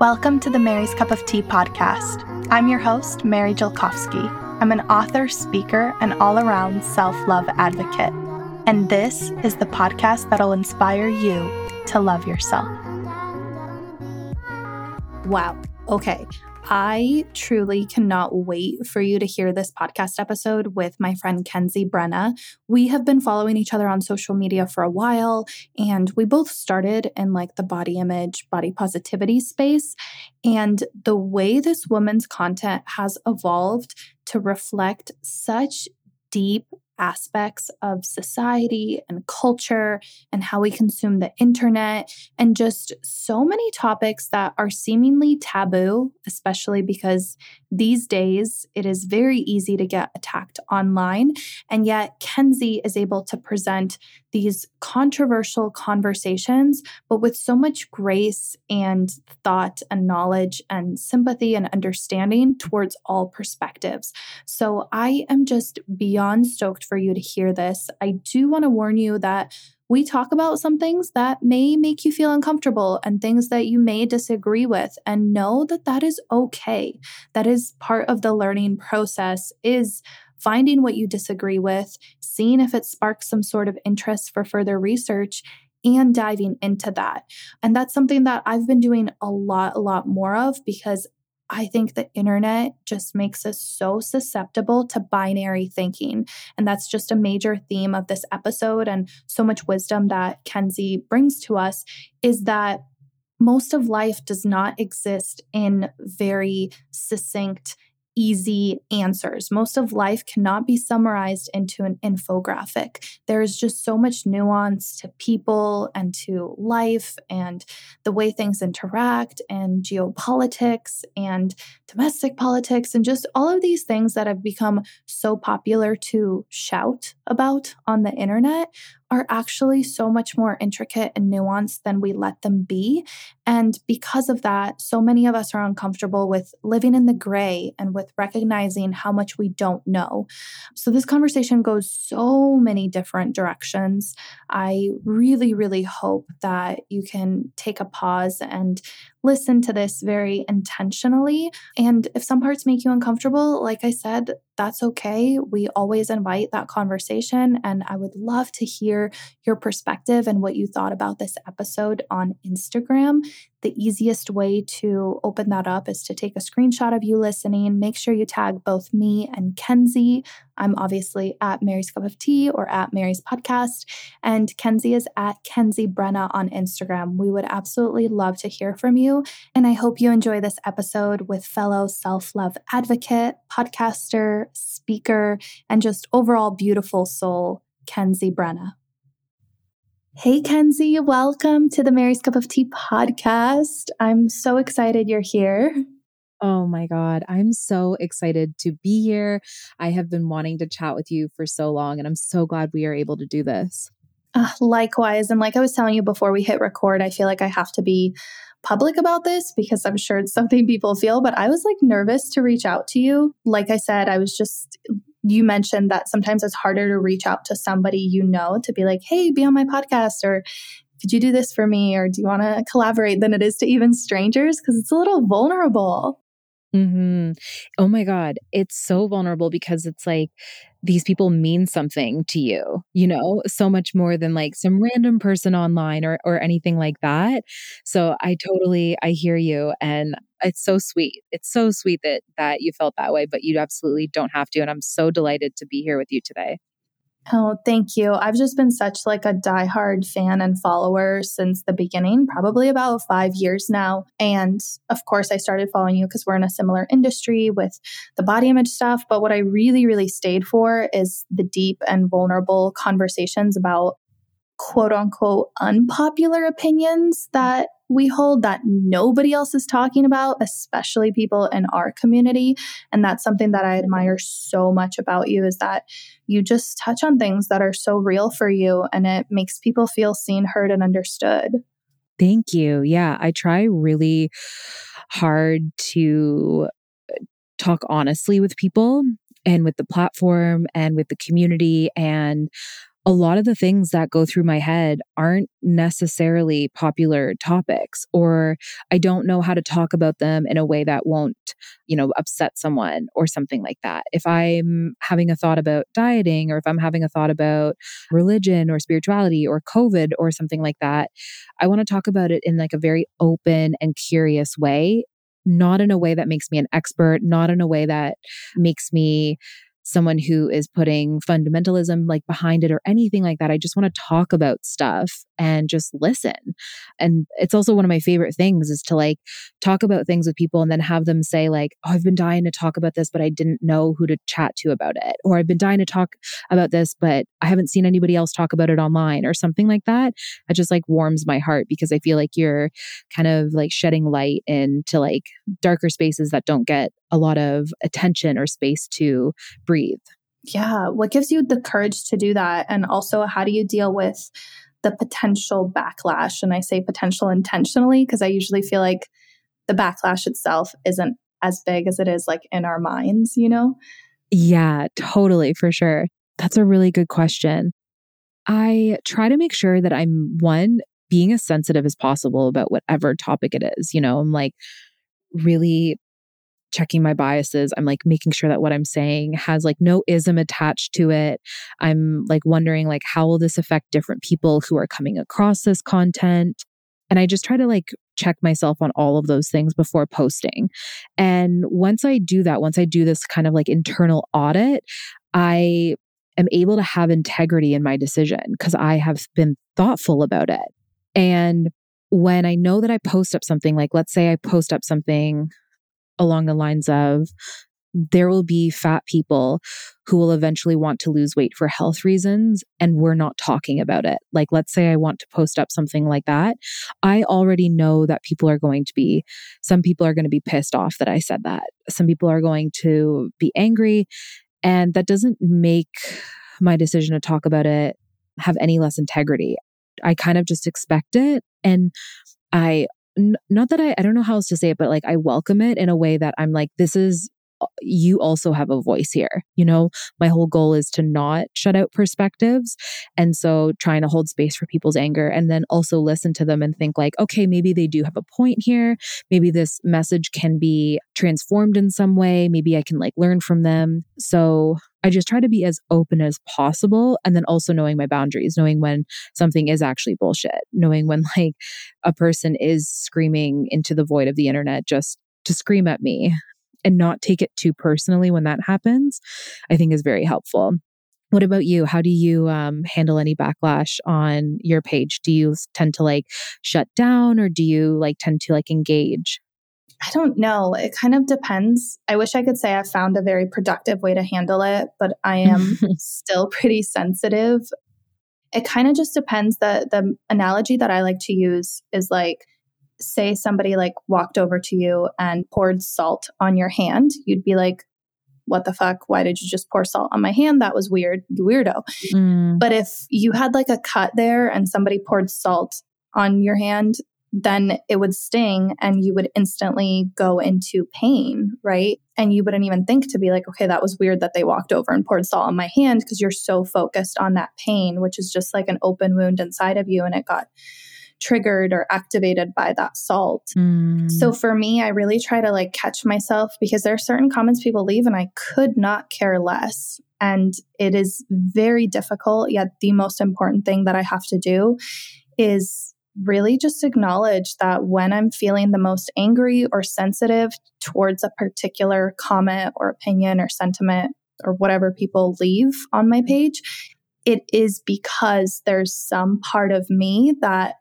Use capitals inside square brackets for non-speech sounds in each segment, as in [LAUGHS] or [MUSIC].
Welcome to the Mary's Cup of Tea podcast. I'm your host, Mary Jelkovsky. I'm an author, speaker, and all around self love advocate. And this is the podcast that'll inspire you to love yourself. Wow. Okay. I truly cannot wait for you to hear this podcast episode with my friend Kenzie Brenna. We have been following each other on social media for a while, and we both started in like the body image, body positivity space. And the way this woman's content has evolved to reflect such deep aspects of society and culture and how we consume the internet, and just so many topics that are seemingly taboo, especially because these days it is very easy to get attacked online. And yet, Kenzie is able to present these controversial conversations, but with so much grace and thought and knowledge and sympathy and understanding towards all perspectives. So I am just beyond stoked for you to hear this. I do want to warn you that we talk about some things that may make you feel uncomfortable and things that you may disagree with and know that that is okay that is part of the learning process is finding what you disagree with, seeing if it sparks some sort of interest for further research, and diving into that. And that's something that I've been doing a lot, a lot more of because I think the internet just makes us so susceptible to binary thinking. And that's just a major theme of this episode and so much wisdom that Kenzie brings to us is that most of life does not exist in very succinct easy answers. Most of life cannot be summarized into an infographic. There is just so much nuance to people and to life and the way things interact and geopolitics and domestic politics and just all of these things that have become so popular to shout about on the internet are actually so much more intricate and nuanced than we let them be. And because of that, so many of us are uncomfortable with living in the gray and with recognizing how much we don't know. So, this conversation goes so many different directions. I really, really hope that you can take a pause and listen to this very intentionally. And if some parts make you uncomfortable, like I said, that's okay. We always invite that conversation. And I would love to hear your perspective and what you thought about this episode on Instagram. The easiest way to open that up is to take a screenshot of you listening. Make sure you tag both me and Kenzie. I'm obviously at Mary's Cup of Tea or at Mary's Podcast, and Kenzie is at Kenzie Brenna on Instagram. We would absolutely love to hear from you. And I hope you enjoy this episode with fellow self love advocate, podcaster, speaker, and just overall beautiful soul, Kenzie Brenna. Hey, Kenzie, welcome to the Mary's Cup of Tea podcast. I'm so excited you're here. Oh my God. I'm so excited to be here. I have been wanting to chat with you for so long, and I'm so glad we are able to do this. Uh, likewise. And like I was telling you before we hit record, I feel like I have to be public about this because I'm sure it's [LAUGHS] something people feel, but I was like nervous to reach out to you. Like I said, I was just you mentioned that sometimes it's harder to reach out to somebody you know to be like, hey, be on my podcast or could you do this for me or do you want to collaborate than it is to even strangers because it's a little vulnerable. Mm-hmm. Oh my God. It's so vulnerable because it's like these people mean something to you, you know, so much more than like some random person online or, or anything like that. So I totally, I hear you. And it's so sweet. It's so sweet that, that you felt that way, but you absolutely don't have to. And I'm so delighted to be here with you today. Oh, thank you. I've just been such like a diehard fan and follower since the beginning, probably about 5 years now. And of course, I started following you because we're in a similar industry with the body image stuff, but what I really really stayed for is the deep and vulnerable conversations about quote unquote unpopular opinions that we hold that nobody else is talking about, especially people in our community. And that's something that I admire so much about you is that you just touch on things that are so real for you and it makes people feel seen, heard, and understood. Thank you. Yeah, I try really hard to uh, talk honestly with people and with the platform and with the community and a lot of the things that go through my head aren't necessarily popular topics, or I don't know how to talk about them in a way that won't, you know, upset someone or something like that. If I'm having a thought about dieting, or if I'm having a thought about religion or spirituality or COVID or something like that, I want to talk about it in like a very open and curious way not in a way that makes me an expert, not in a way that makes me someone who is putting fundamentalism like behind it or anything like that. I just want to talk about stuff and just listen. And it's also one of my favorite things is to like talk about things with people and then have them say like, "Oh, I've been dying to talk about this, but I didn't know who to chat to about it." Or I've been dying to talk about this, but I haven't seen anybody else talk about it online or something like that. It just like warms my heart because I feel like you're kind of like shedding light into like darker spaces that don't get a lot of attention or space to breathe. Yeah. What gives you the courage to do that? And also, how do you deal with the potential backlash? And I say potential intentionally because I usually feel like the backlash itself isn't as big as it is like in our minds, you know? Yeah, totally, for sure. That's a really good question. I try to make sure that I'm one, being as sensitive as possible about whatever topic it is. You know, I'm like really checking my biases. I'm like making sure that what I'm saying has like no ism attached to it. I'm like wondering like how will this affect different people who are coming across this content? And I just try to like check myself on all of those things before posting. And once I do that, once I do this kind of like internal audit, I am able to have integrity in my decision because I have been thoughtful about it. And when I know that I post up something, like let's say I post up something along the lines of there will be fat people who will eventually want to lose weight for health reasons and we're not talking about it. Like, let's say I want to post up something like that. I already know that people are going to be, some people are going to be pissed off that I said that. Some people are going to be angry. And that doesn't make my decision to talk about it have any less integrity. I kind of just expect it. And I not that I, I don't know how else to say it, but like I welcome it in a way that I'm like, this is uh, you also have a voice here. You know, my whole goal is to not shut out perspectives. And so trying to hold space for people's anger and then also listen to them and think, like, okay, maybe they do have a point here. Maybe this message can be transformed in some way. Maybe I can like learn from them. So I just try to be as open as possible and then also knowing my boundaries, knowing when something is actually bullshit, knowing when [LAUGHS] like a person is screaming into the void of the internet just to scream at me and not take it too personally when that happens, I think is very helpful. What about you? How do you um, handle any backlash on your page? Do you tend to like shut down or do you like tend to like engage? I don't know. It kind of depends. I wish I could say I found a very productive way to handle it, but I am [LAUGHS] still pretty sensitive. It kind of just depends. The the analogy that I like to use is like say somebody like walked over to you and poured salt on your hand, you'd be like, what the fuck? Why did you just pour salt on my hand? That was weird, you weirdo. Mm. But if you had like a cut there and somebody poured salt on your hand, then it would sting and you would instantly go into pain, right? And you wouldn't even think to be like, okay, that was weird that they walked over and poured salt on my hand because you're so focused on that pain, which is just like an open wound inside of you and it got triggered or activated by that salt. Mm. So for me, I really try to like catch myself because there are certain comments people leave and I could not care less. And it is very difficult, yet the most important thing that I have to do is really just acknowledge that when I'm feeling the most angry or sensitive towards a particular comment or opinion or sentiment or whatever people leave on my page, it is because there's some part of me that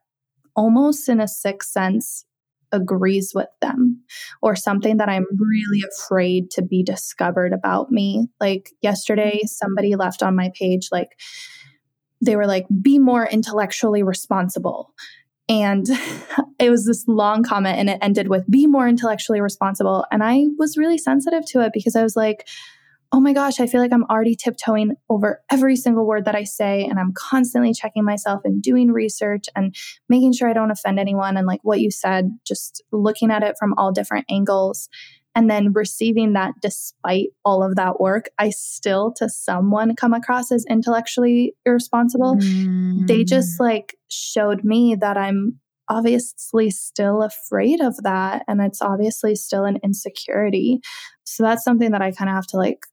almost in a sixth sense agrees with them or something that I'm really afraid to be discovered about me. Like yesterday, somebody left on my page, like, they were like, be more intellectually responsible. And [LAUGHS] it was this long comment and it ended with be more intellectually responsible. And I was really sensitive to it because I was like, oh my gosh, I feel like I'm already tiptoeing over every single word that I say. And I'm constantly checking myself and doing research and making sure I don't offend anyone. And like what you said, just looking at it from all different angles. And then receiving that despite all of that work, I still to someone come across as intellectually irresponsible. Mm. They just like showed me that I'm obviously still afraid of that. And it's obviously still an insecurity. So that's something that I kind of have to like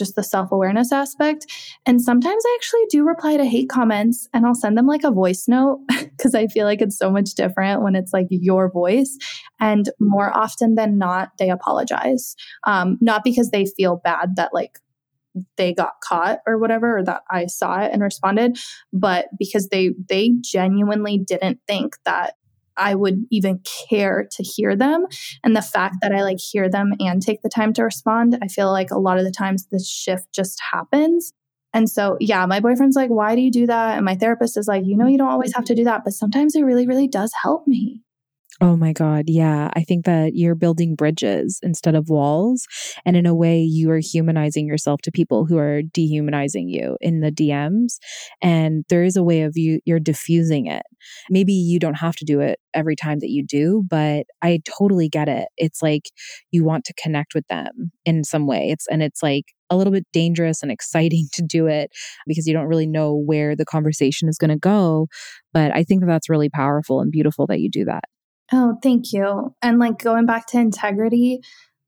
just the self awareness aspect. And sometimes I actually do reply to hate comments and I'll send them like a voice note [LAUGHS] because I feel like it's so much different when it's like your voice. And more often than not, they apologize. Um, not because they feel bad that like they got caught or whatever or that I saw it and responded but because they they genuinely didn't think that I would even care to hear them. And the fact that I like hear them and take the time to respond, I feel like a lot of the times this shift just happens. And so, yeah, my boyfriend's like, why do you do that? And my therapist is like, you know, you don't always have to do that, but sometimes it really, really does help me. Oh my God. Yeah. I think that you're building bridges instead of walls. And in a way, you are humanizing yourself to people who are dehumanizing you in the DMs. And there is a way of you, you're diffusing it. Maybe you don't have to do it every time that you do, but I totally get it. It's like you want to connect with them in some way. It's, and it's like, a little bit dangerous and exciting [LAUGHS] to do it because you don't really know where the conversation is going to go. But I think that that's really powerful and beautiful that you do that. Oh, thank you. And like going back to integrity,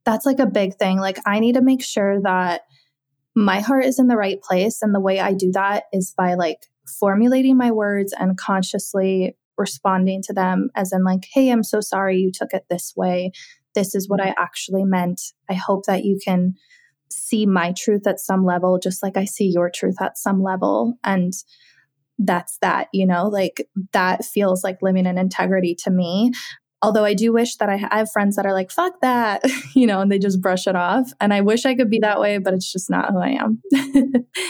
that's like a big thing. Like I need to make sure that my heart is in the right place. And the way I do that is by like formulating my words and consciously responding to them as in like, hey, I'm so sorry you took it this way. This is what I mm-hmm. actually meant. I hope that you can see my truth at some level, just like I see your truth at some level. And that's that, you know, like that feels like living in integrity to me. Although I do wish that I, I have friends that are like, fuck that, [LAUGHS] you know, and they just brush it off. And I wish I could be that way, but it's just not who I am.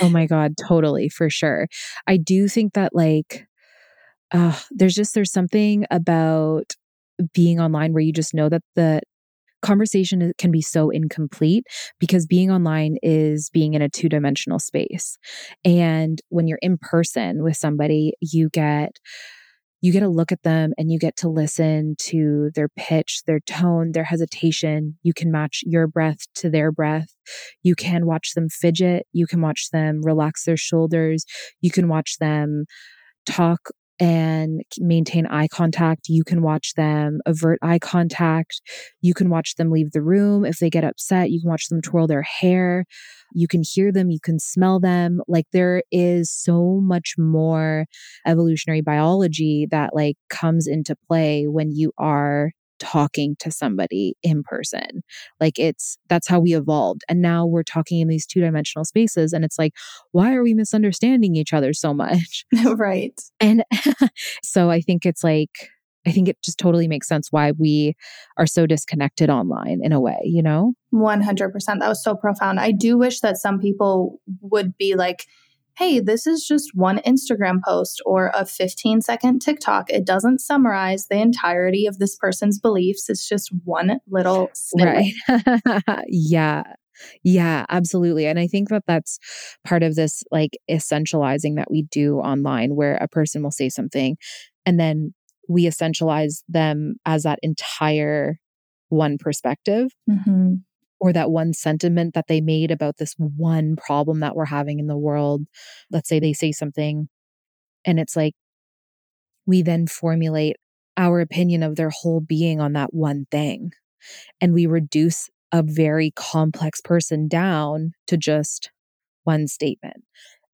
oh my [LAUGHS] God, totally, for sure. I do think that like, uh, there's just, there's something about being online where you just know that the conversation can be so incomplete because being online is being in a two dimensional space. And when you're in person with somebody, you get you get to look at them and you get to listen to their pitch, their tone, their hesitation. You can match your breath to their breath. You can watch them fidget. You can watch them relax their shoulders. You can watch them talk and maintain eye contact. You can watch them avert eye contact. You can watch them leave the room. If they get upset, you can watch them twirl their hair. You can hear them. You can smell them. Like there is so much more evolutionary biology that like comes into play when you are talking to somebody in person. Like it's that's how we evolved. And now we're talking in these two dimensional spaces. And it's like, why are we misunderstanding each other so much? [LAUGHS] right. And [LAUGHS] so I think it's like, I think it just totally makes sense why we are so disconnected online in a way, you know? 100%. That was so profound. I do wish that some people would be like, hey, this is just one Instagram post or a 15 second TikTok. It doesn't summarize the entirety of this person's beliefs. It's just one little snippet. Right. [LAUGHS] yeah. Yeah, absolutely. And I think that that's part of this like essentializing that we do online where a person will say something and then we essentialize them as that entire one perspective. Mm-hmm or that one sentiment that they made about this one problem that we're having in the world. Let's say they say something and it's like we then formulate our opinion of their whole being on that one thing. And we reduce a very complex person down to just one statement.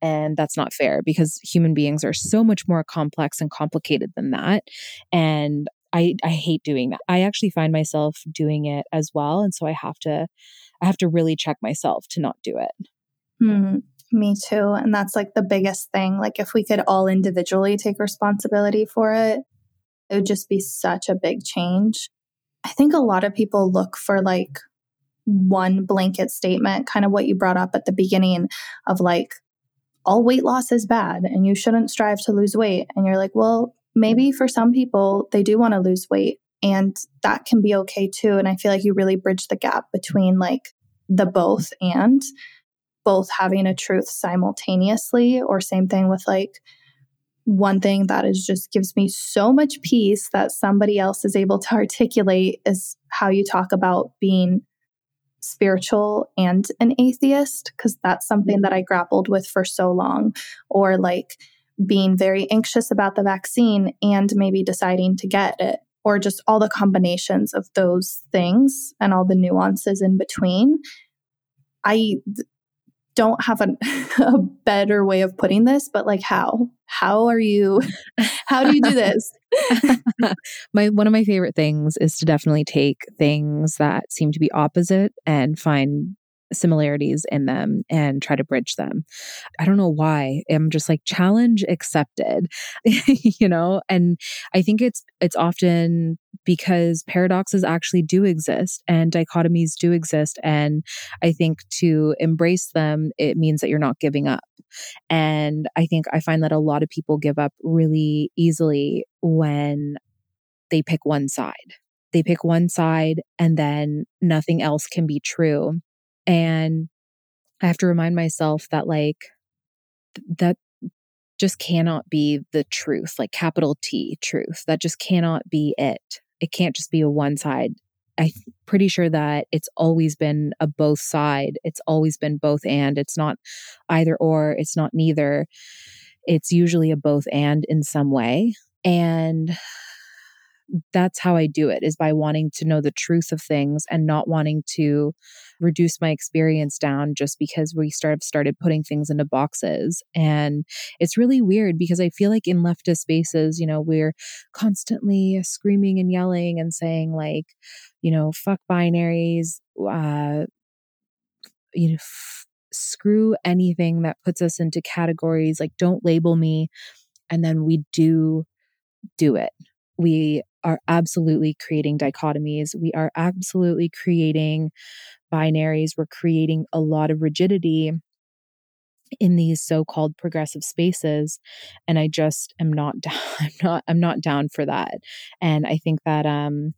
And that's not fair because human beings are so much more complex and complicated than that. And I, I hate doing that. I actually find myself doing it as well. And so I have to, I have to really check myself to not do it. Mm, me too. And that's like the biggest thing. Like if we could all individually take responsibility for it, it would just be such a big change. I think a lot of people look for like one blanket statement, kind of what you brought up at the beginning of like, all weight loss is bad and you shouldn't strive to lose weight. And you're like, well, maybe mm-hmm. for some people, they do want to lose weight and that can be okay too. And I feel like you really bridge the gap between like the both and both having a truth simultaneously, or same thing with like one thing that is just gives me so much peace that somebody else is able to articulate is how you talk about being spiritual and an atheist because that's something mm-hmm. that I grappled with for so long. Or like being very anxious about the vaccine and maybe deciding to get it, or just all the combinations of those things and all the nuances in between. I don't have [LAUGHS] a, better way of putting this, but like how? How are you? [LAUGHS] How do you do this? [LAUGHS] my one of my favorite things is to definitely take things that seem to be opposite and find similarities in them and try to bridge them. I don't know why. I'm just like challenge accepted, [LAUGHS] you know? And I think it's it's often because paradoxes actually do exist and dichotomies do exist and I think to embrace them it means that you're not giving up. And I think I find that a lot of people give up really easily when they pick one side. They pick one side and then nothing else can be true and I have to remind myself that, like, that just cannot be the truth, like capital T truth. That just cannot be it. It can't just be a one side. I'm pretty sure that it's always been a both side. It's always been both and. It's not either or, it's not neither. It's usually a both and in some way. And that's how I do it is by wanting to know the truth of things and not wanting to reduce my experience down just because we start started putting things into boxes. And it's really weird because I feel like in leftist spaces, you know, we're constantly screaming and yelling and saying like, you know, fuck binaries, uh, you know, f- screw anything that puts us into categories, like don't label me. And then we do do it. We are absolutely creating dichotomies. We are absolutely creating binaries. We're creating a lot of rigidity in these so-called progressive spaces and i just am not down [LAUGHS] i'm not i'm not down for that and i think that um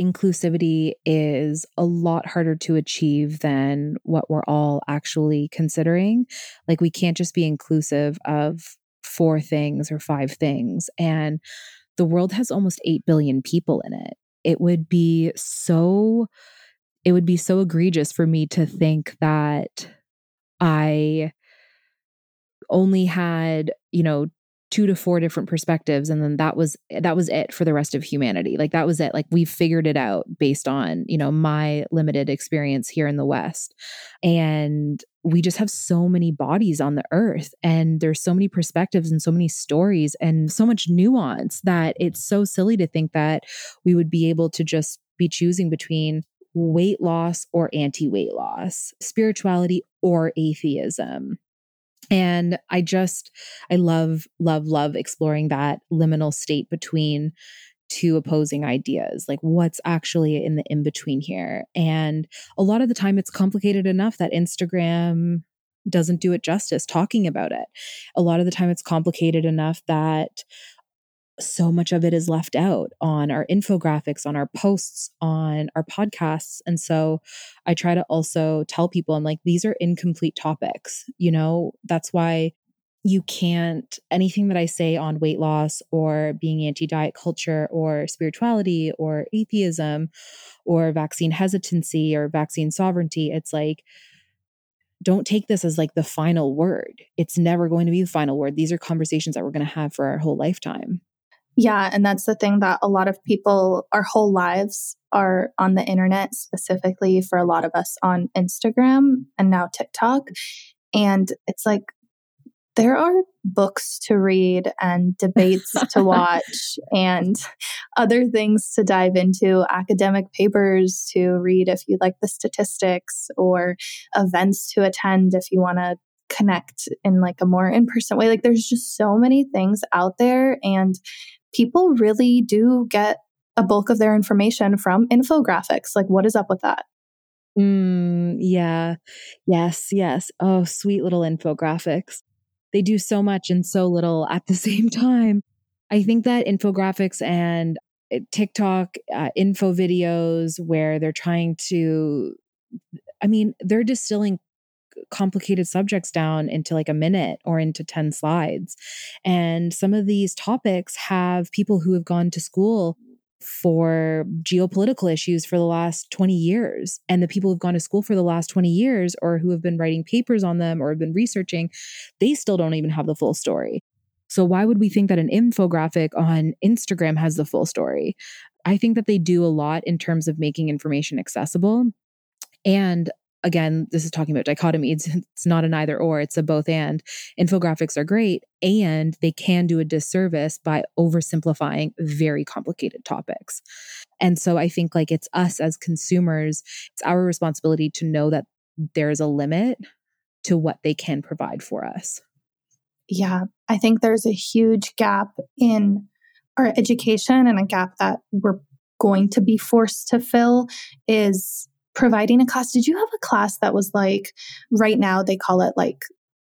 inclusivity is a lot harder to achieve than what we're all actually considering like we can't just be inclusive of four things or five things and the world has almost 8 billion people in it. It would be so it would be so egregious for me to think that I only had, you know, two to four different perspectives and then that was that was it for the rest of humanity. Like that was it. Like we figured it out based on you know my limited experience here in the west. And we just have so many bodies on the earth and there's so many perspectives and so many stories and so much nuance that it's so silly to think that we would be able to just be choosing between weight loss or anti weight loss, spirituality or atheism. And I just, I love, love, love exploring that liminal state between two opposing ideas like what's actually in the in between here. And a lot of the time it's complicated enough that instagram doesn't do it justice talking about it. A lot of the time it's complicated enough that so much of it is left out on our infographics, on our posts, on our podcasts. And so I try to also tell people, I'm like, these are incomplete topics. You know, that's why you can't anything that I say on weight loss or being anti diet culture or spirituality or atheism or vaccine hesitancy or vaccine sovereignty. It's like, don't take this as like the final word. It's never going to be the final word. These are conversations that we're going to have for our whole lifetime. Yeah. And that's the thing that a lot of people, our whole lives are on the internet, specifically for a lot of us on Instagram and now TikTok. And it's like there are books to read and debates [LAUGHS] to watch and other things to dive into, academic papers to read if you like the statistics, or events to attend if you want to connect in like a more in-person way like there's just so many things out there and people really do get a bulk of their information from infographics like what is up with that Mm, yeah. Yes, yes. Oh, sweet little infographics they do so much and so little at the [LAUGHS] same time. I think that infographics and eh, TikTok uh, info videos where they're trying to, I mean, they're distilling complicated subjects down into like a minute or into 10 slides. And some of these topics have people who have gone to school for geopolitical issues for the last 20 years. And the people who've gone to school for the last 20 years or who have been writing papers on them or have been researching, they still don't even have the full story. So, why would we think that an infographic on Instagram has the full story? I think that they do a lot in terms of making information accessible. And again, this is talking about dichotomy. It's, [LAUGHS] it's not an either or, it's a both and. Infographics are great and they can do a disservice by oversimplifying very complicated topics. And so I think like it's us as consumers, it's our responsibility to know that there's a limit to what they can provide for us. Yeah, I think there's a huge gap in our education and a gap that we're going to be forced to fill is providing a class. Did you have a class that was like, right now they call it like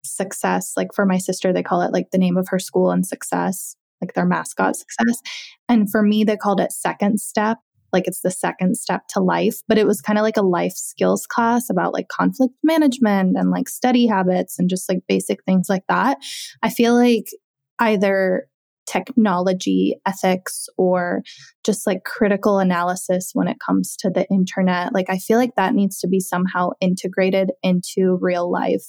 success? Like for my sister, they call it like the name of her school and success, like their mascot success. And for me, they called it second step. Like it's the second step to life, but it was kind of like a life skills class about like conflict management and like study habits and just like basic things like that. I feel like either technology ethics or just like critical analysis when it comes to the internet. Like, I feel like that needs to be somehow integrated into real life,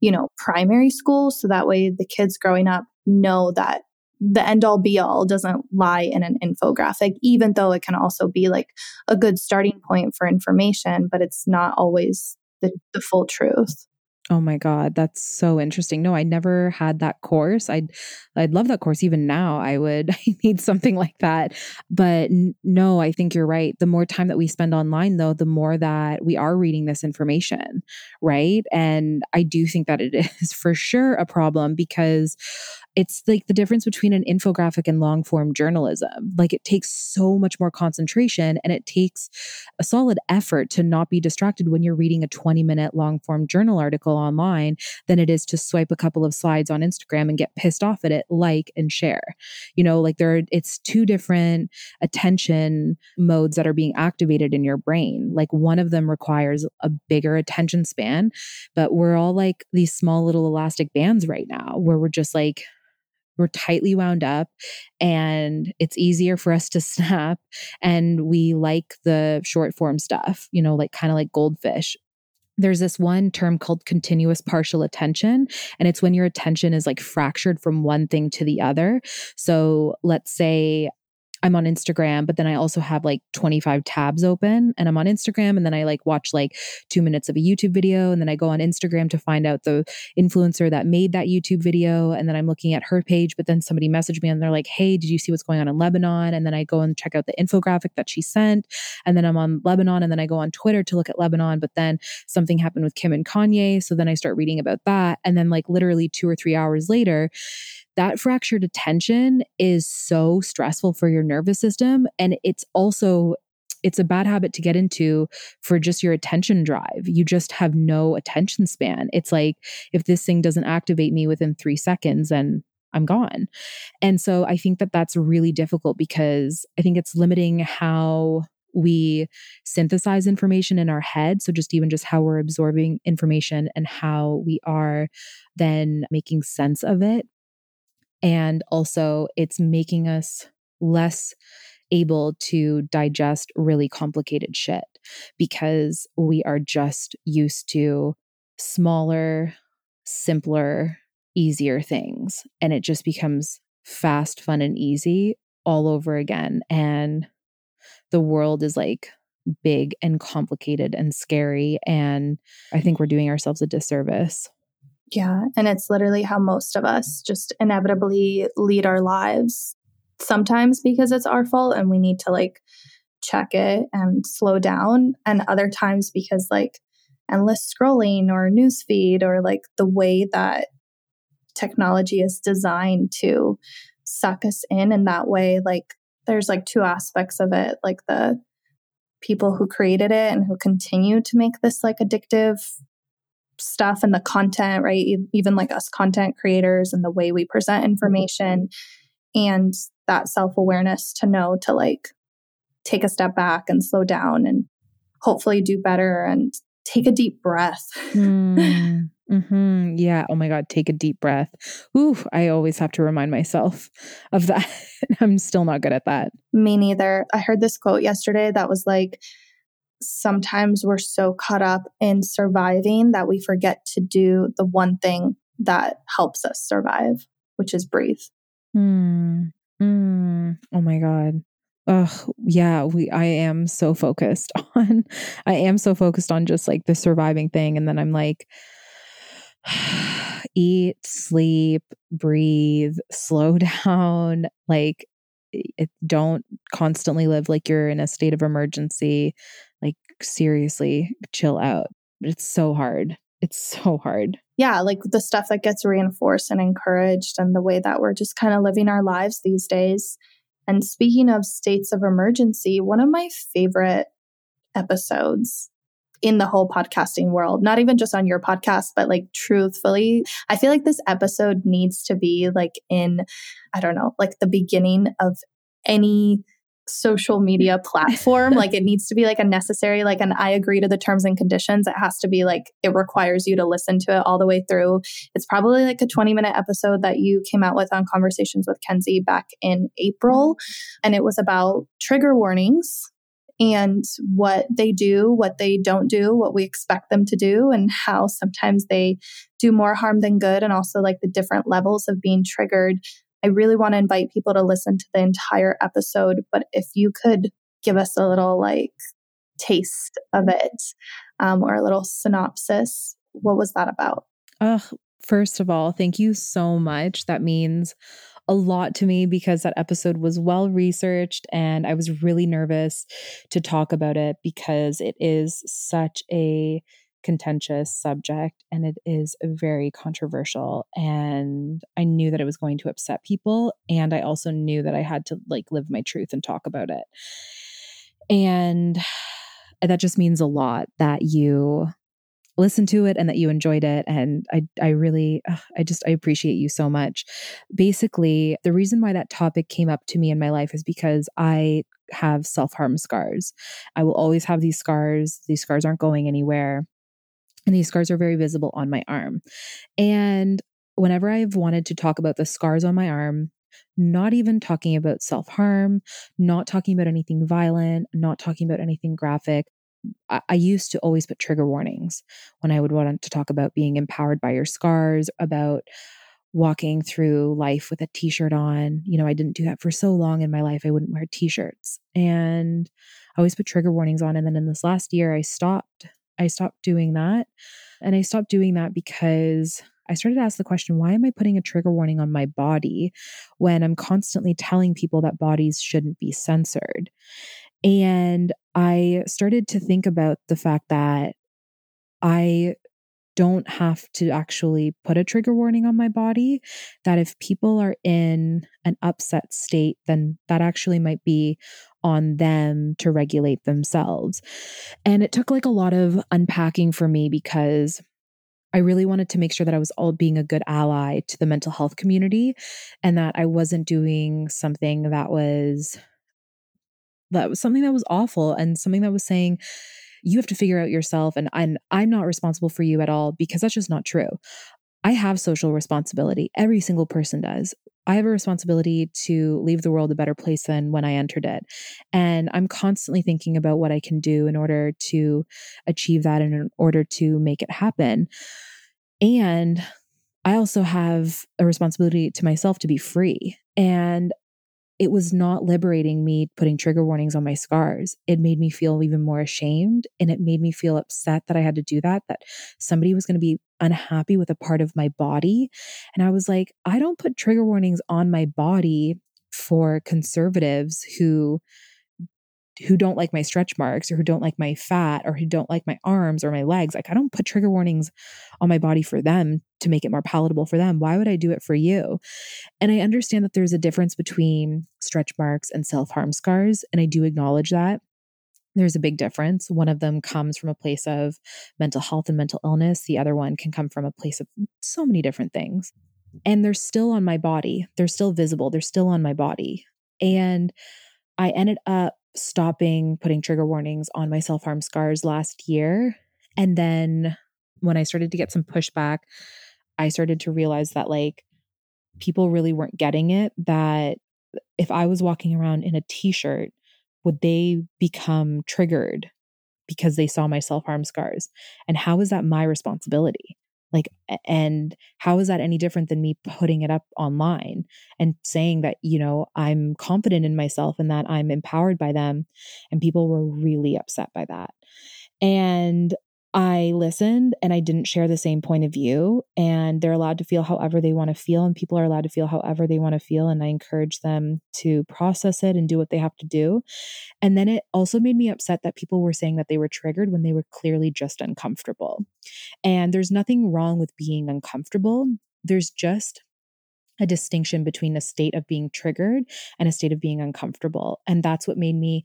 you know, primary school. So that way the kids growing up know that the end all be all doesn't lie in an infographic, even though it can also be like a good starting point for information, but it's not always the, the full truth. Oh my god, that's so interesting. No, I never had that course. I'd I'd love that course even now. I would [LAUGHS] I need something like that. But n- no, I think you're right. The more time that we spend online though, the more that we are reading this information, right? And I do think that it [LAUGHS] is for sure a problem because it's like the difference between an infographic and long form journalism. Like it takes so much more concentration and it takes a solid effort to not be distracted when you're reading a 20 minute long form journal article online than it is to swipe a couple of slides on Instagram and get pissed off at it, like and share. You know, like there, are, it's two different attention modes that are being activated in your brain. Like one of them requires a bigger attention span, but we're all like these small little elastic bands right now where we're just like, we're tightly wound up and it's easier for us to [LAUGHS] snap and we like the short form stuff you know like kind of like goldfish. There's this one term called continuous partial attention and it's when your attention is like fractured from one thing to the other. So let's say I'm on Instagram, but then I also have like 25 tabs open and I'm on Instagram and then I like watch like two minutes of a YouTube video and then I go on Instagram to find out the influencer that made that YouTube video and then I'm looking at her page, but then somebody messaged me and they're like, hey, did you see what's going on in Lebanon? And then I go and check out the infographic that she sent and then I'm on Lebanon and then I go on Twitter to look at Lebanon, but then something happened with Kim and Kanye. So then I start reading about that. And then like literally two or three hours later, that fractured attention is so stressful for your nervous system and it's also it's a bad habit to get into for just your attention drive. You just have no attention span. It's like if this thing doesn't activate me within 3 seconds then I'm gone. And so I think that that's really difficult because I think it's limiting how we synthesize information in our head. So, just even just how we're absorbing information and how we are then making sense of it. And also, it's making us less able to digest really complicated shit because we are just used to smaller, simpler, easier things. And it just becomes fast, fun, and easy all over again. And the world is like big and complicated and scary. And I think we're doing ourselves a disservice. Yeah. And it's literally how most of us just inevitably lead our lives. Sometimes because it's our fault and we need to like check it and slow down. And other times because like endless scrolling or newsfeed or like the way that technology is designed to suck us in in that way. Like there's like two aspects of it like the people who created it and who continue to make this like addictive stuff and the content, right? Even like us content creators and the way we present information and that self awareness to know to like take a step back and slow down and hopefully do better and take a deep breath. mm, [LAUGHS] Mm-hmm. Yeah. Oh my God. Take a deep breath. Ooh, I always have to remind myself of that. [LAUGHS] I'm still not good at that. Me neither. I heard this quote yesterday that was like, sometimes we're so caught up in surviving that we forget to do the one thing that helps us survive, which is breathe. Mm. Mm. Oh my God. Ugh, yeah, we I am so focused [LAUGHS] on I am so focused on just like the surviving thing. And then I'm like, [SIGHS] eat, sleep, breathe, slow [LAUGHS] down, like it, don't constantly live like you're in a state of emergency. Seriously, chill out. It's so hard. It's so hard. Yeah, like the stuff that gets reinforced and encouraged and the way that we're just kind of living our lives these days. And speaking of states of emergency, one of my favorite episodes in the whole podcasting world, not even just on your podcast, but like truthfully, I feel like this episode needs to be like in, I don't know, like the beginning of any social media [LAUGHS] platform. like it needs to be like a necessary, like an I agree to the terms and conditions. It has to be like it requires you to listen to it all the way through. It's probably like a 20 minute episode that you came out with on Conversations with Kenzie back in April. And it was about trigger warnings and what they do, what they don't do, what we expect them to do, and how sometimes they do more harm than good, and also like the different levels of being triggered. I really want to invite people to listen to the entire episode, but if you could give us a little like taste of it um, or a little synopsis, what was that about? Uh, first of all, thank you so much. That means a lot to me because that episode was well researched and I was really nervous to talk about it because it is such a contentious subject and it is very controversial and I knew that it was going to upset people and I also knew that I had to like live my truth and talk about it. And [SIGHS] that just means a lot that you listened to it and that you enjoyed it and i i really [SIGHS] i just i appreciate you so much. Basically the reason why that topic came up to me in my life is because i have self-harm scars. I will always have these scars. These scars aren't going anywhere and these scars are very visible on my arm and whenever i've wanted to talk about the scars on my arm not even talking about self harm, not talking about anything violent, not talking about anything graphic, I, I used to always put trigger warnings when I would want to talk about being empowered by your scars, about walking through life with a t-shirt on. You know, I didn't do that for so long in my life. I wouldn't wear t-shirts. And I always put trigger warnings on. And then in this last year, I stopped. I stopped doing that. And I stopped doing that because I started to ask the question why am I putting a trigger warning on my body when I'm constantly telling people that bodies shouldn't be censored? And I started to think about the fact that I don't have to actually put a trigger warning on my body. That if people are in an upset state, then that actually might be on them to regulate themselves. And it took like a lot of unpacking for me because I really wanted to make sure that I was all being a good ally to the mental health community and that I wasn't doing something that was that was something that was awful and something that was saying you have to figure out yourself and I'm I'm not responsible for you at all because that's just not true. I have social responsibility. Every single person does. I have a responsibility to leave the world a better place than when I entered it. And I'm constantly thinking about what I can do in order to achieve that and in order to make it happen. And I also have a responsibility to myself to be free. And it was not liberating me putting trigger warnings on my scars. It made me feel even more ashamed and it made me feel upset that I had to do that, that somebody was going to be unhappy with a part of my body. And I was like, I don't put trigger warnings on my body for conservatives who who don't like my stretch marks or who don't like my fat or who don't like my arms or my legs. Like, I don't put trigger warnings on my body for them to make it more palatable for them. Why would I do it for you? And I understand that there's a difference between stretch marks and self harm scars. And I do acknowledge that. There's a big difference. One of them comes from a place of mental health and mental illness. The other one can come from a place of so many different things. And they're still on my body. They're still visible. They're still on my body. And I ended up stopping putting trigger warnings on my self harm scars last year. And then when I started to get some pushback, I started to realize that like people really weren't getting it. That if I was walking around in a t shirt, would they become triggered because they saw my self harm scars? And how is that my responsibility? Like, and how is that any different than me putting it up online and saying that, you know, I'm confident in myself and that I'm empowered by them? And people were really upset by that. And I listened and I didn't share the same point of view. And they're allowed to feel however they want to feel, and people are allowed to feel however they want to feel. And I encourage them to process it and do what they have to do. And then it also made me upset that people were saying that they were triggered when they were clearly just uncomfortable. And there's nothing wrong with being uncomfortable, there's just a distinction between a state of being triggered and a state of being uncomfortable. And that's what made me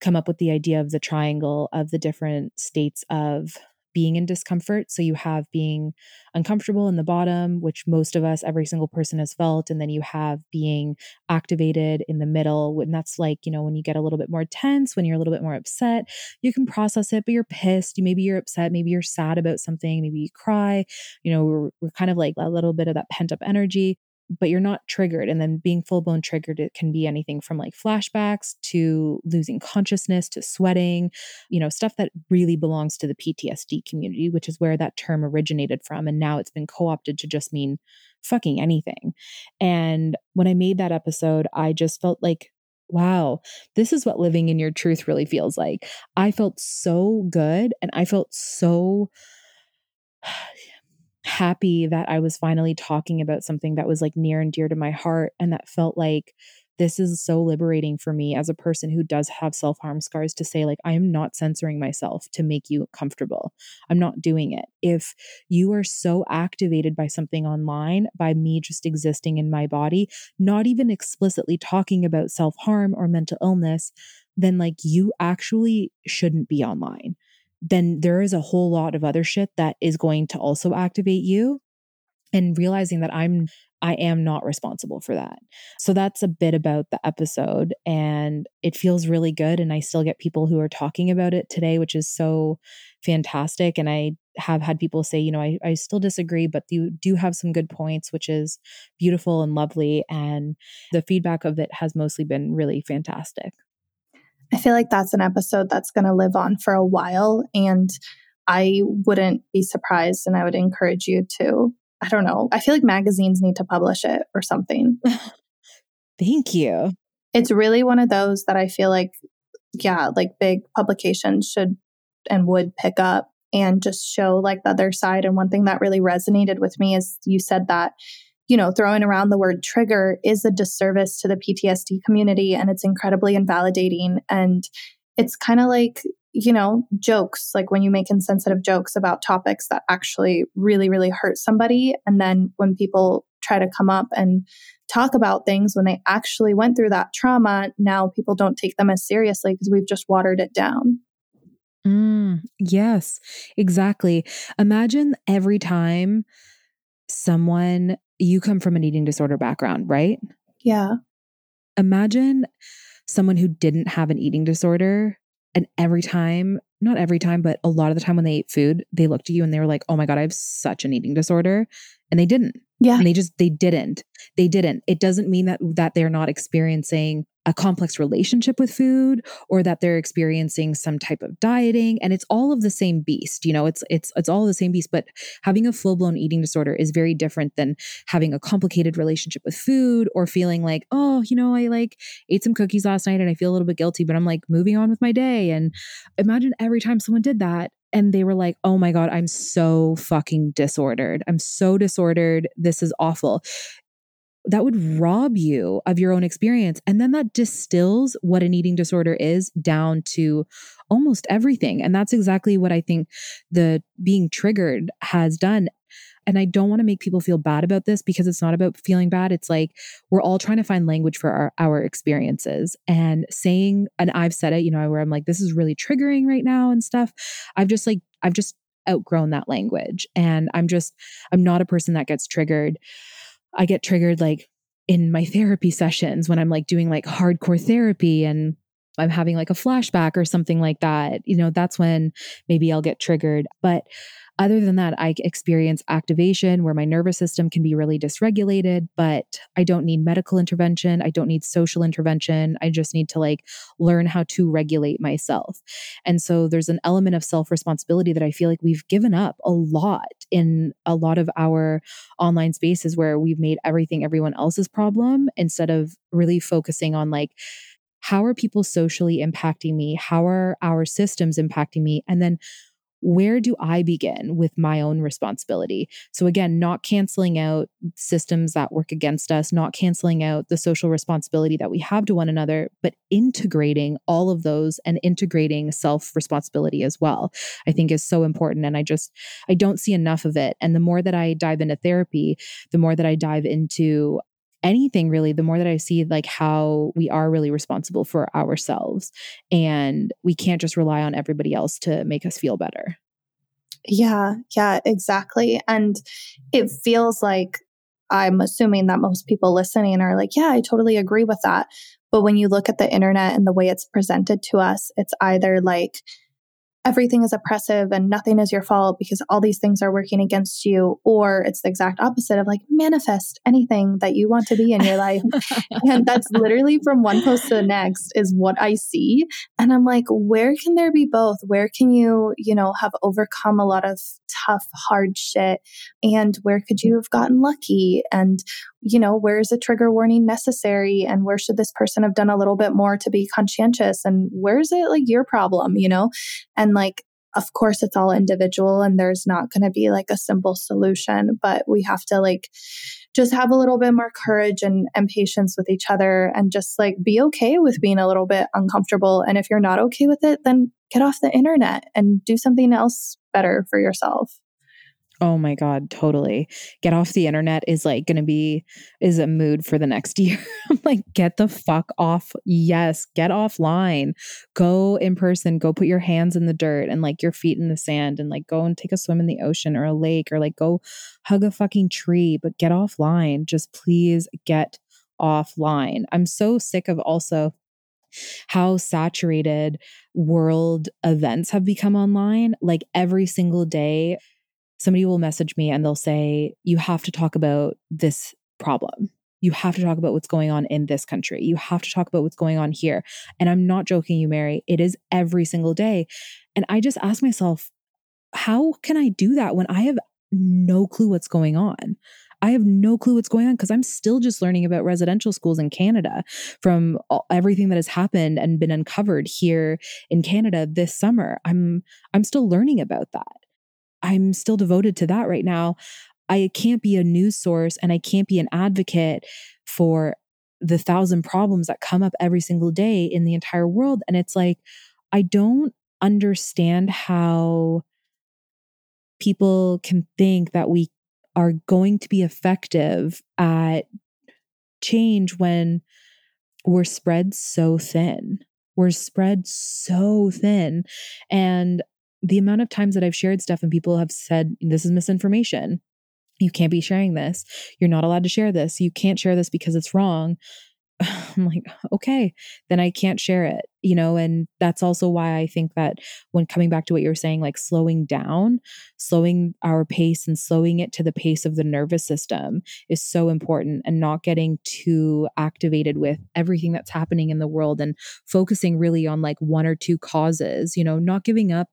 come up with the idea of the triangle of the different states of being in discomfort. So you have being uncomfortable in the bottom, which most of us, every single person has felt. And then you have being activated in the middle. And that's like, you know, when you get a little bit more tense, when you're a little bit more upset, you can process it, but you're pissed. You Maybe you're upset. Maybe you're sad about something. Maybe you cry. You know, we're, we're kind of like a little bit of that pent up energy but you're not triggered. And then being full blown triggered, it can be anything from like flashbacks to losing consciousness to sweating, you know, stuff that really belongs to the PTSD community, which is where that term originated from. And now it's been co opted to just mean fucking anything. And when I made that episode, I just felt like, wow, this is what living in your truth really feels like. I felt so good and I felt so [SIGHS] happy that I was finally talking about something that was like near and dear to my heart and that felt like this is so liberating for me as a person who does have self harm scars to say, like, I am not censoring myself to make you comfortable. I'm not doing it. If you are so activated by something online, by me just existing in my body, not even explicitly talking about self harm or mental illness, then like you actually shouldn't be online then there is a whole lot of other shit that is going to also activate you and realizing that I'm I am not responsible for that. So that's a bit about the episode and it feels really good and I still get people who are talking about it today which is so fantastic and I have had people say, you know, I, I still disagree, but you do have some good points, which is beautiful and lovely. And the feedback of it has mostly been really fantastic. I feel like that's an episode that's going to live on for a while. And I wouldn't be surprised and I would encourage you to, I don't know, I feel like magazines need to publish it or something. [LAUGHS] Thank you. It's really one of those that I feel like, yeah, like big publications should and would pick up and just show like the other side. And one thing that really resonated with me is you said that you know, throwing around the word trigger is a disservice to the PTSD community and it's incredibly invalidating. And it's kind of like, you know, jokes, like when you make insensitive jokes about topics that actually really, really hurt somebody. And then when people try to come up and talk about things when they actually went through that trauma, now people don't take them as seriously because we've just watered it down. Mm, yes, exactly. Imagine every time someone you come from an eating disorder background, right? Yeah. Imagine someone who didn't have an eating disorder and every time, not every time, but a lot of the time when they ate food, they looked at you and they were like, "Oh my god, I have such an eating disorder." And they didn't. Yeah. And they just they didn't. They didn't. It doesn't mean that that they're not experiencing a complex relationship with food or that they're experiencing some type of dieting and it's all of the same beast you know it's it's it's all the same beast but having a full-blown eating disorder is very different than having a complicated relationship with food or feeling like oh you know i like ate some cookies last night and i feel a little bit guilty but i'm like moving on with my day and imagine every time someone did that and they were like, oh my God, I'm so fucking disordered. I'm so disordered. This is awful that would rob you of your own experience. And then that distills what an eating disorder is down to almost everything. And that's exactly what I think the being triggered has done. And I don't want to make people feel bad about this because it's not about feeling bad. It's like we're all trying to find language for our, our experiences and saying, and I've said it, you know, where I'm like, this is really triggering right now and stuff. I've just like, I've just outgrown that language. And I'm just, I'm not a person that gets triggered I get triggered like in my therapy sessions when I'm like doing like hardcore therapy and I'm having like a flashback or something like that. You know, that's when maybe I'll get triggered. But other than that, I experience activation where my nervous system can be really dysregulated, but I don't need medical intervention. I don't need social intervention. I just need to like learn how to regulate myself. And so there's an element of self responsibility that I feel like we've given up a lot in a lot of our online spaces where we've made everything everyone else's problem instead of really focusing on like, how are people socially impacting me? How are our systems impacting me? And then where do I begin with my own responsibility? So, again, not canceling out systems that work against us, not canceling out the social responsibility that we have to one another, but integrating all of those and integrating self responsibility as well, I think is so important. And I just, I don't see enough of it. And the more that I dive into therapy, the more that I dive into anything really the more that i see like how we are really responsible for ourselves and we can't just rely on everybody else to make us feel better. Yeah yeah exactly and it feels like i'm assuming that most people listening are like yeah i totally agree with that but when you look at the internet and the way it's presented to us it's either like everything is oppressive and nothing is your fault because all these things are working against you. Or it's the exact opposite of like manifest anything that you want to be in your life. [LAUGHS] and that's literally from one post to the next is what I see. And I'm like, where can there be both? Where can you, you know, have overcome a lot of tough, hard shit? And where could you have gotten lucky? And you know, where is a trigger warning necessary? And where should this person have done a little bit more to be conscientious? And where is it like your problem, you know? And like, of course, it's all individual and there's not going to be like a simple solution, but we have to like just have a little bit more courage and, and patience with each other and just like be okay with being a little bit uncomfortable. And if you're not okay with it, then get off the internet and do something else better for yourself. Oh my God, totally. Get off the internet is like going to be, is a mood for the next [LAUGHS] year. I'm like, get the fuck off. Yes, get offline. Go in person. Go put your hands in the dirt and like your feet in the sand and like go and take a swim in the ocean or a lake or like go hug a fucking tree, but get offline. Just please get offline. I'm so sick of also how saturated world events have become online. Like every single day, somebody will message me and they'll say, You have to talk about this problem. You have to talk about what's going on in this country. You have to talk about what's going on here. And I'm not joking you, Mary. It is every single day. And I just ask myself, how can I do that when I have no clue what's going on? I have no clue what's going on because I'm still just learning about residential schools in Canada from all, everything that has happened and been uncovered here in Canada this summer. I'm I'm still learning about that. I'm still devoted to that right now. I can't be a news source and I can't be an advocate for the thousand problems that come up every single day in the entire world. And it's like, I don't understand how people can think that we are going to be effective at change when we're spread so thin. We're spread so thin. And the amount of times that I've shared stuff and people have said, this is misinformation. You can't be sharing this. You're not allowed to share this. You can't share this because it's wrong. [LAUGHS] I'm like, okay, then I can't share it, you know? And that's also why I think that when coming back to what you were saying, like slowing down, slowing our pace and slowing it to the pace of the nervous system is so important and not getting too activated with everything that's happening in the world and focusing really on like one or two causes, you know, not giving up.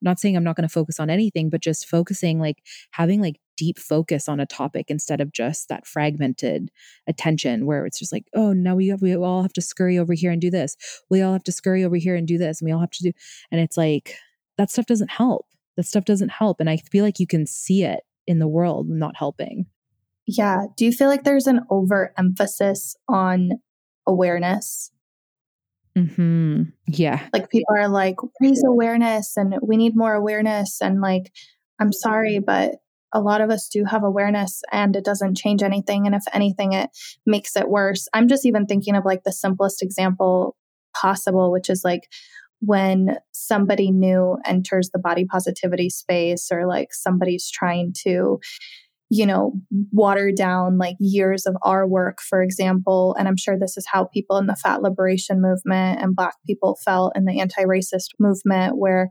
Not saying I'm not going to focus on anything, but just focusing, like having like deep focus on a topic instead of just that fragmented attention where it's just like, oh, now we have, we all have to scurry over here and do this. We all have to scurry over here and do this. And we all have to do, and it's like, that stuff doesn't help. That stuff doesn't help. And I feel like you can see it in the world not helping. Yeah. Do you feel like there's an overemphasis on awareness? hmm Yeah. Like people are like, raise awareness and we need more awareness. And like, I'm sorry, but a lot of us do have awareness and it doesn't change anything. And if anything, it makes it worse. I'm just even thinking of like the simplest example possible, which is like when somebody new enters the body positivity space or like somebody's trying to you know, water down like years of our work, for example. And I'm sure this is how people in the fat liberation movement and Black people felt in the anti racist movement, where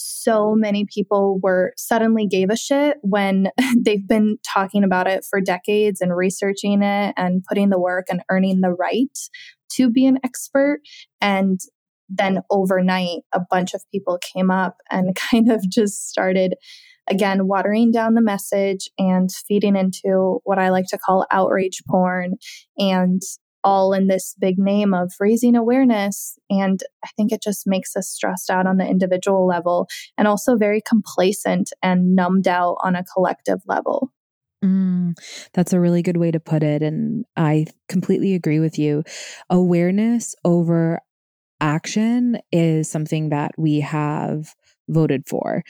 so many people were suddenly gave a shit when [LAUGHS] they've been talking about it for decades and researching it and putting the work and earning the right to be an expert. And then overnight, a bunch of people came up and [LAUGHS] kind of just started again watering down the message and feeding into what I like to call outrage porn and all in this big name of raising awareness. And I think it just makes us stressed out on the individual level and also very complacent and numbed out on a collective level. Mm, that's a really good way to put it. And I completely agree with you. Awareness over action is something that we have voted for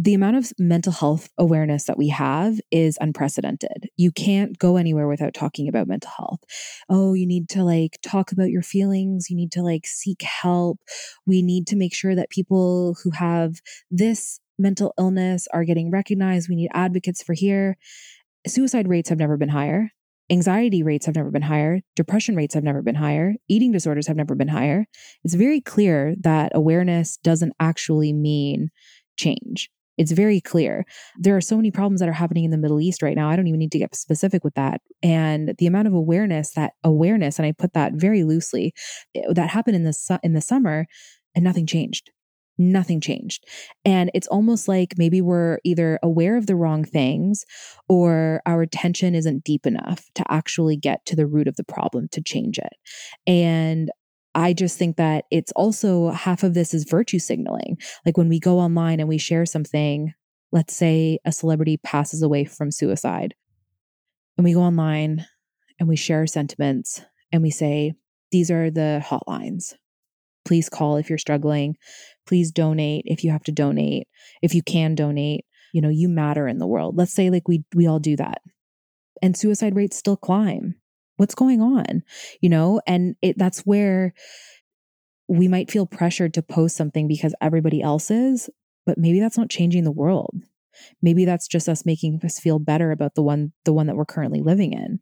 the amount of mental health awareness that we have is unprecedented. You can't go anywhere without talking about mental health. Oh, you need to like talk about your feelings. You need to like seek help. We need to make sure that people who have this mental illness are getting recognized. We need advocates for here. Suicide rates have never been higher. Anxiety rates have never been higher. Depression rates have never been higher. Eating disorders have never been higher. It's very clear that awareness doesn't actually mean change. It's very clear. There are so many problems that are happening in the Middle East right now. I don't even need to get specific with that. And the amount of awareness that awareness, and I put that very loosely, eh, that happened in the su- in the summer, and nothing changed. Nothing changed. And it's almost like maybe we're either aware of the wrong things or our attention isn't deep enough to actually get to the root of the problem to change it. And I just think that it's also half of this is virtue signaling. Like when we go online and we share something, let's say a celebrity passes away from suicide, and we go online and we share sentiments and we say, these are the hotlines. Please call if you're struggling. Please donate if you have to donate. If you can donate, you know, you matter in the world. Let's say like we we all do that. And suicide rates still climb what's going on you know? And it that's where we might feel pressured to post something because everybody else is but maybe that's not changing the world. Maybe that's just us making us feel better about the one the one that we're currently living in.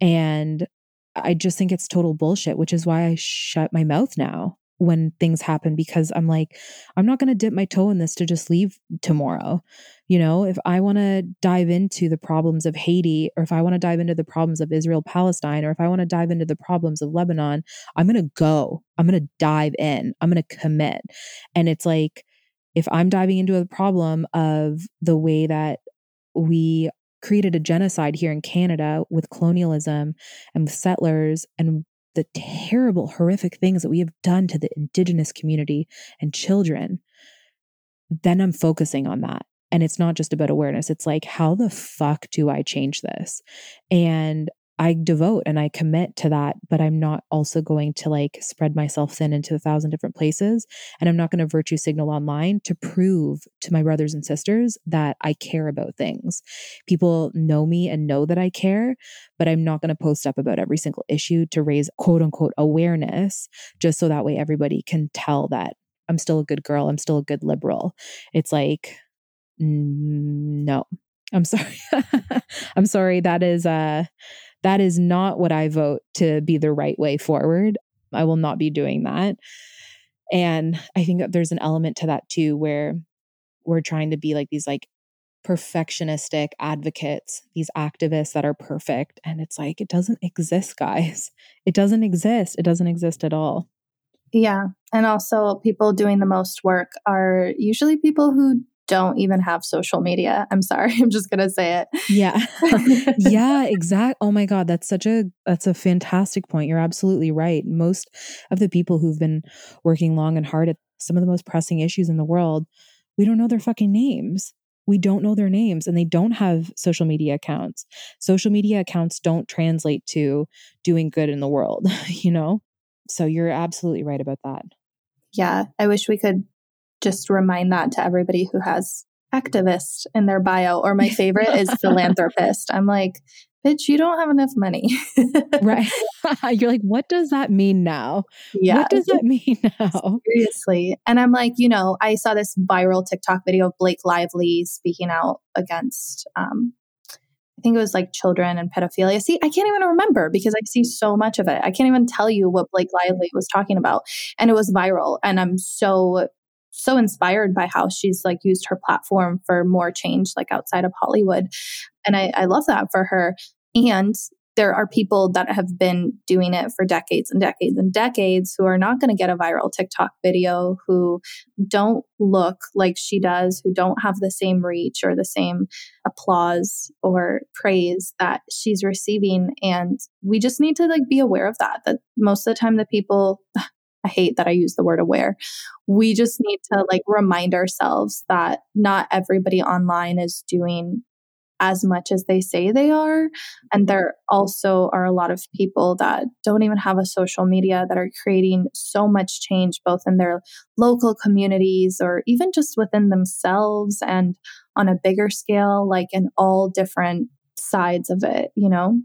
And i just think it's total bullshit which is why i shut my mouth now when things happen because I'm like, I'm not going to dip my toe in this to just leave tomorrow. You know, if I want to dive into the problems of Haiti, or if I want to dive into the problems of Israel Palestine, or if I want to dive into the problems of Lebanon, I'm going to go. I'm going to dive in. I'm going to commit. And it's like, if I'm diving into a problem of the way that we created a genocide here in Canada with colonialism and with settlers and the terrible, horrific things that we have done to the indigenous community and children, then I'm focusing on that. And it's not just about awareness. It's like, how the fuck do I change this? And I devote and I commit to that, but I'm not also going to like spread myself thin into a thousand different places. And I'm not going to virtue signal online to prove to my brothers and sisters that I care about things. People know me and know that I care, but I'm not going to post up about every single issue to raise quote unquote awareness, just so that way everybody can tell that I'm still a good girl. I'm still a good liberal. It's like, no, I'm sorry. [LAUGHS] I'm sorry. That is, uh, that is not what I vote to be the right way forward. I will not be doing that. And I think that there's an element to that too, where we're trying to be like these like perfectionistic advocates, these activists that are perfect. And it's like, it doesn't exist, guys. [LAUGHS] It doesn't exist. It doesn't exist at all. Yeah. And also, people doing the most work are usually people who don't even have social media. I'm sorry. [LAUGHS] I'm just going to say it. Yeah. [LAUGHS] yeah, exact. Oh my god, that's such a that's a fantastic point. You're absolutely right. Most of the people who've been working long and hard at some of the most pressing issues in the world, we don't know their fucking names. We don't know their names and they don't have social media accounts. Social media accounts don't translate to doing good in the world, [LAUGHS] you know? So you're absolutely right about that. Yeah, I wish we could just remind that to everybody who has activist in their bio. Or my favorite is [LAUGHS] philanthropist. I'm like, bitch, you don't have enough money. [LAUGHS] right. [LAUGHS] You're like, what does that mean now? Yeah. What does that mean now? Seriously. And I'm like, you know, I saw this viral TikTok video of Blake Lively speaking out against um, I think it was like children and pedophilia. See, I can't even remember because I see so much of it. I can't even tell you what Blake Lively was talking about. And it was viral. And I'm so so inspired by how she's like used her platform for more change, like outside of Hollywood. And I, I love that for her. And there are people that have been doing it for decades and decades and decades who are not going to get a viral TikTok video, who don't look like she does, who don't have the same reach or the same applause or praise that she's receiving. And we just need to like be aware of that, that most of the time the people, I hate that I use the word aware. We just need to like remind ourselves that not everybody online is doing as much as they say they are. And there also are a lot of people that don't even have a social media that are creating so much change, both in their local communities or even just within themselves and on a bigger scale, like in all different sides of it, you know?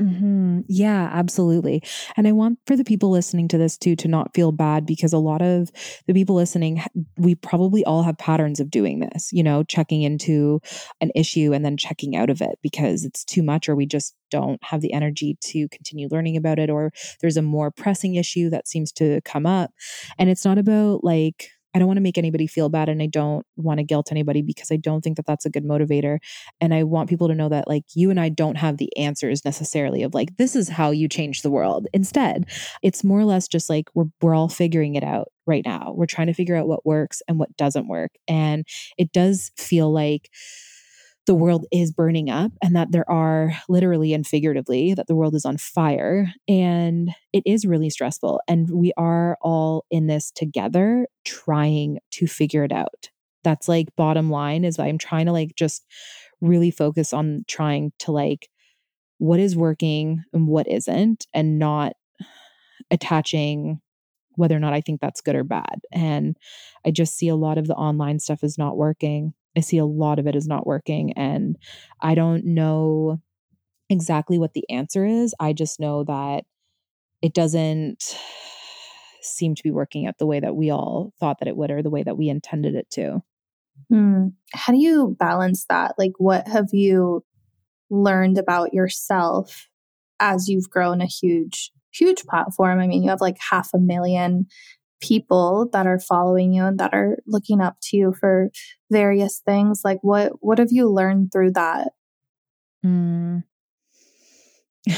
Mm-hmm. Yeah, absolutely. And I want for the people listening to this too to not feel bad because a lot of the people listening, we probably all have patterns of doing this, you know, checking into an issue and then checking out of it because it's too much or we just don't have the energy to continue learning about it or there's a more pressing issue that seems to come up. And it's not about like, I don't want to make anybody feel bad and I don't want to guilt anybody because I don't think that that's a good motivator. And I want people to know that like you and I don't have the answers necessarily of like, this is how you change the world. Instead, it's more or less just like we're, we're all figuring it out right now. We're trying to figure out what works and what doesn't work. And it does feel like, the world is burning up and that there are literally and figuratively that the world is on fire and it is really stressful and we are all in this together trying to figure it out that's like bottom line is i'm trying to like just really focus on trying to like what is working and what isn't and not attaching whether or not I think that's good or bad. And I just see a lot of the online stuff is not working. I see a lot of it is not working. And I don't know exactly what the answer is. I just know that it doesn't seem to be working out the way that we all thought that it would or the way that we intended it to. Hmm. How do you balance that? Like, what have you learned about yourself as you've grown a huge, huge platform? I mean, you have like half a million people that are following you and that are looking up to you for various things? Like what what have you learned through that? Mm. [LAUGHS]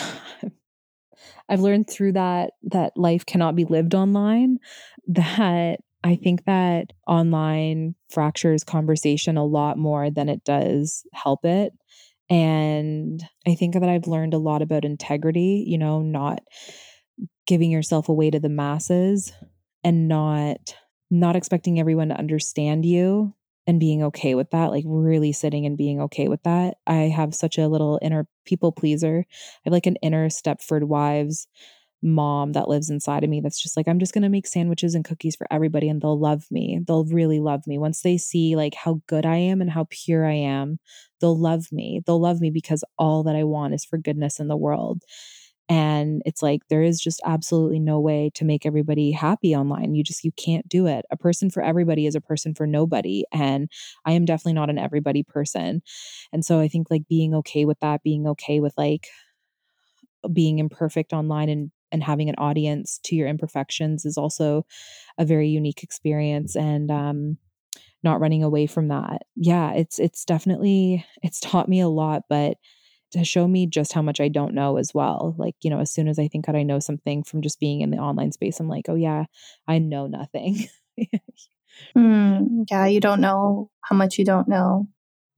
i've learned through that that life cannot be lived online that i think that online fractures conversation a lot more than it does help it. And i think that i've learned a lot about integrity you know not giving yourself away to the masses and not not expecting everyone to understand you and being okay with that like really sitting and being okay with that. I have such a little inner people pleaser. I have like an inner stepford wives mom that lives inside of me that's just like i'm just going to make sandwiches and cookies for everybody and they'll love me. They'll really love me. Once they see like how good i am and how pure i am they'll love me. They'll love me because all that i want is for goodness in the world and it's like there is just absolutely no way to make everybody happy online. You just you can't do it. A person for everybody is a person for nobody and i am definitely not an everybody person. And so i think like being okay with that being okay with like being imperfect online and and having an audience to your imperfections is also a very unique experience and um not running away from that. Yeah it's it's definitely it's taught me a lot but to show me just how much I don't know as well. Like, you know, as soon as I think that I know something from just being in the online space, I'm like, oh, yeah, I know nothing. [LAUGHS] mm, yeah, you don't [LAUGHS] know how much you don't know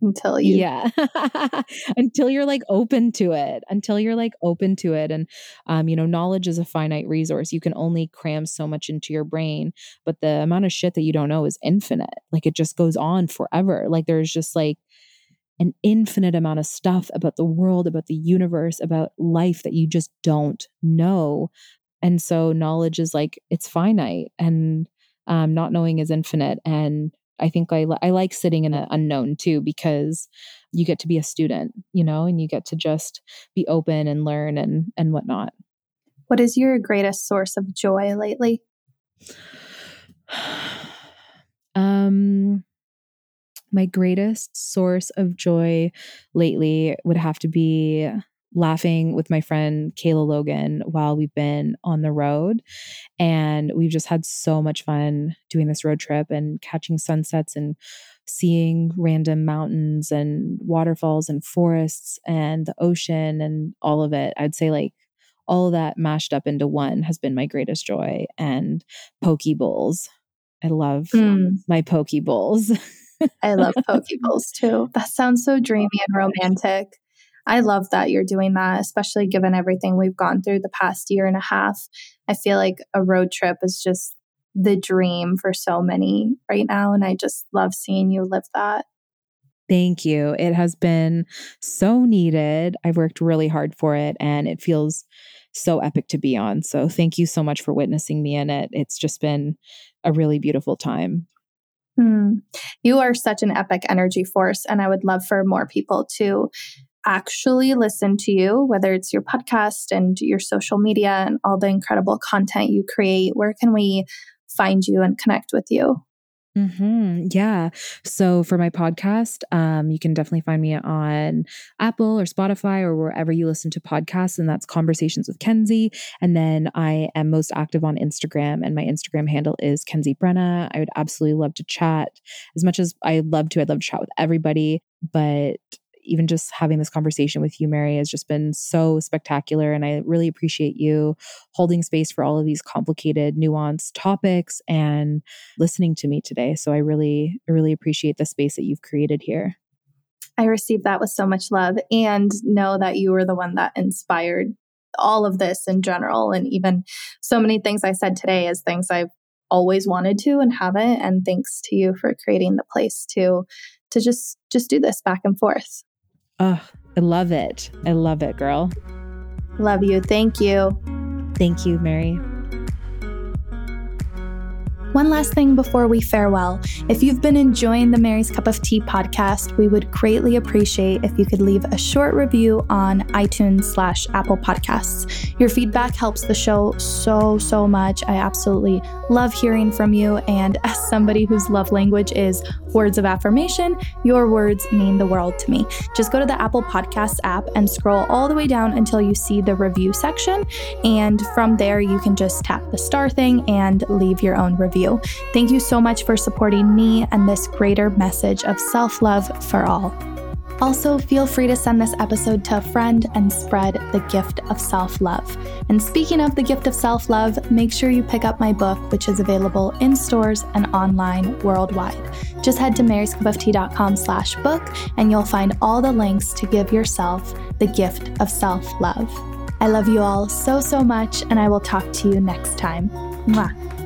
until you yeah [LAUGHS] until you're like open to it until you're like open to it and um you know knowledge is a finite resource you can only cram so much into your brain but the amount of shit that you don't know is infinite like it just goes on forever like there's just like an infinite amount of stuff about the world, about the universe, about life that you just don't know. And so knowledge is like, it's finite and um, not knowing is infinite. And I think I, I like sitting in the unknown too, because you get to be a student, you know, and you get to just be open and learn and, and whatnot. What is your greatest source of joy lately? [SIGHS] um, my greatest source of joy lately would have to be laughing with my friend Kayla Logan while we've been on the road. And we've just had so much fun doing this road trip and catching sunsets and seeing random mountains and waterfalls and forests and the ocean and all of it. I'd say like all that mashed up into one has been my greatest joy and poke bowls. I love mm. my poke bowls. [LAUGHS] [LAUGHS] I love [LAUGHS] poke bowls too. That sounds so dreamy and romantic. I love that you're doing that, especially given everything we've gone through the past year and a half. I feel like a road trip is just the dream for so many right now. And I just love seeing you live that. Thank you. It has been so needed. I've worked really hard for it and it feels so epic to be on. So thank you so much for witnessing me in it. It's just been a really beautiful time. Hmm. You are such an epic energy force. And I would love for more people to actually listen to you, whether it's your podcast and your social media and all the incredible content you create. Where can we find you and connect with you? Mm-hmm. Yeah. So for my podcast, um, you can definitely find me on Apple or Spotify or wherever you listen to podcasts, and that's Conversations with Kenzie. And then I am most active on Instagram, and my Instagram handle is Kenzie Brenna. I would absolutely love to chat as much as I love to. I'd love to chat with everybody, but even just having this conversation with you, Mary, has just been so spectacular. And I really appreciate you holding space for all of these complicated, nuanced topics and listening to me today. So I really, really appreciate the space that you've created here. I received that with so much love and know that you were the one that inspired all of this in general. And even so many things I said today as things I've always wanted to and haven't. And thanks to you for creating the place to to just just do this back and forth. Oh, I love it. I love it, girl. Love you. Thank you. Thank you, Mary. One last thing before we farewell. If you've been enjoying the Mary's Cup of Tea podcast, we would greatly appreciate if you could leave a short review on iTunes slash Apple Podcasts. Your feedback helps the show so, so much. I absolutely love hearing from you. And as somebody whose love language is words of affirmation, your words mean the world to me. Just go to the Apple Podcasts app and scroll all the way down until you see the review section. And from there, you can just tap the star thing and leave your own review. Thank you so much for supporting me and this greater message of self love for all. Also, feel free to send this episode to a friend and spread the gift of self love. And speaking of the gift of self love, make sure you pick up my book, which is available in stores and online worldwide. Just head to maryscupoftea.com slash book and you'll find all the links to give yourself the gift of self love. I love you all so, so much, and I will talk to you next time. Mwah.